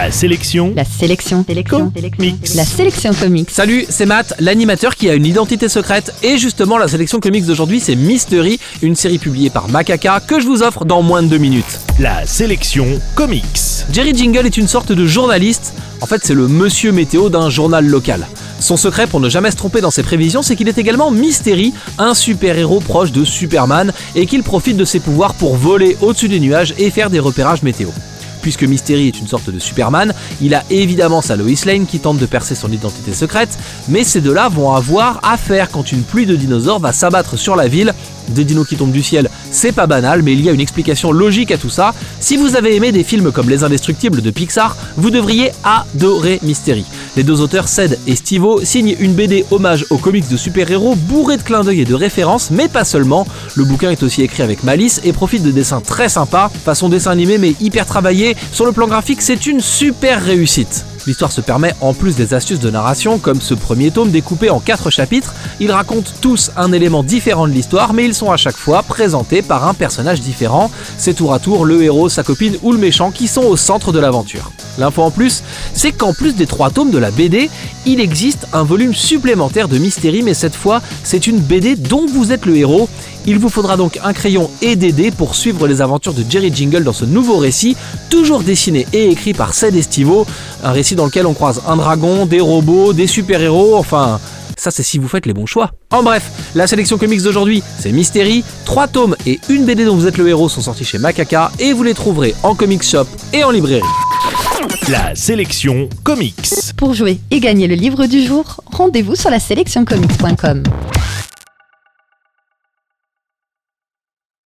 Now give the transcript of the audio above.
La sélection. La sélection. Sélection. La sélection comics. Salut, c'est Matt, l'animateur qui a une identité secrète. Et justement, la sélection comics d'aujourd'hui, c'est Mystery, une série publiée par Macaca que je vous offre dans moins de deux minutes. La sélection comics. Jerry Jingle est une sorte de journaliste. En fait, c'est le monsieur météo d'un journal local. Son secret pour ne jamais se tromper dans ses prévisions, c'est qu'il est également Mystery, un super-héros proche de Superman, et qu'il profite de ses pouvoirs pour voler au-dessus des nuages et faire des repérages météo. Puisque Mystery est une sorte de Superman, il a évidemment sa Lois Lane qui tente de percer son identité secrète, mais ces deux-là vont avoir affaire quand une pluie de dinosaures va s'abattre sur la ville. Des dinos qui tombent du ciel, c'est pas banal, mais il y a une explication logique à tout ça. Si vous avez aimé des films comme Les Indestructibles de Pixar, vous devriez adorer Mystery. Les deux auteurs, Ced et Stivo, signent une BD hommage aux comics de super-héros bourré de clins d'œil et de références, mais pas seulement. Le bouquin est aussi écrit avec malice et profite de dessins très sympas, façon dessin animé mais hyper travaillé. Sur le plan graphique, c'est une super réussite. L'histoire se permet en plus des astuces de narration, comme ce premier tome découpé en quatre chapitres. Ils racontent tous un élément différent de l'histoire, mais ils sont à chaque fois présentés par un personnage différent. C'est tour à tour le héros, sa copine ou le méchant qui sont au centre de l'aventure. L'info en plus, c'est qu'en plus des trois tomes de la BD, il existe un volume supplémentaire de Mystery, mais cette fois, c'est une BD dont vous êtes le héros. Il vous faudra donc un crayon et des dés pour suivre les aventures de Jerry Jingle dans ce nouveau récit, toujours dessiné et écrit par Ced Estivo, un récit dans lequel on croise un dragon, des robots, des super-héros, enfin... Ça, c'est si vous faites les bons choix. En bref, la sélection comics d'aujourd'hui, c'est Mystery. Trois tomes et une BD dont vous êtes le héros sont sortis chez Macaca et vous les trouverez en comic shop et en librairie. La sélection comics. Pour jouer et gagner le livre du jour, rendez-vous sur la sélectioncomics.com.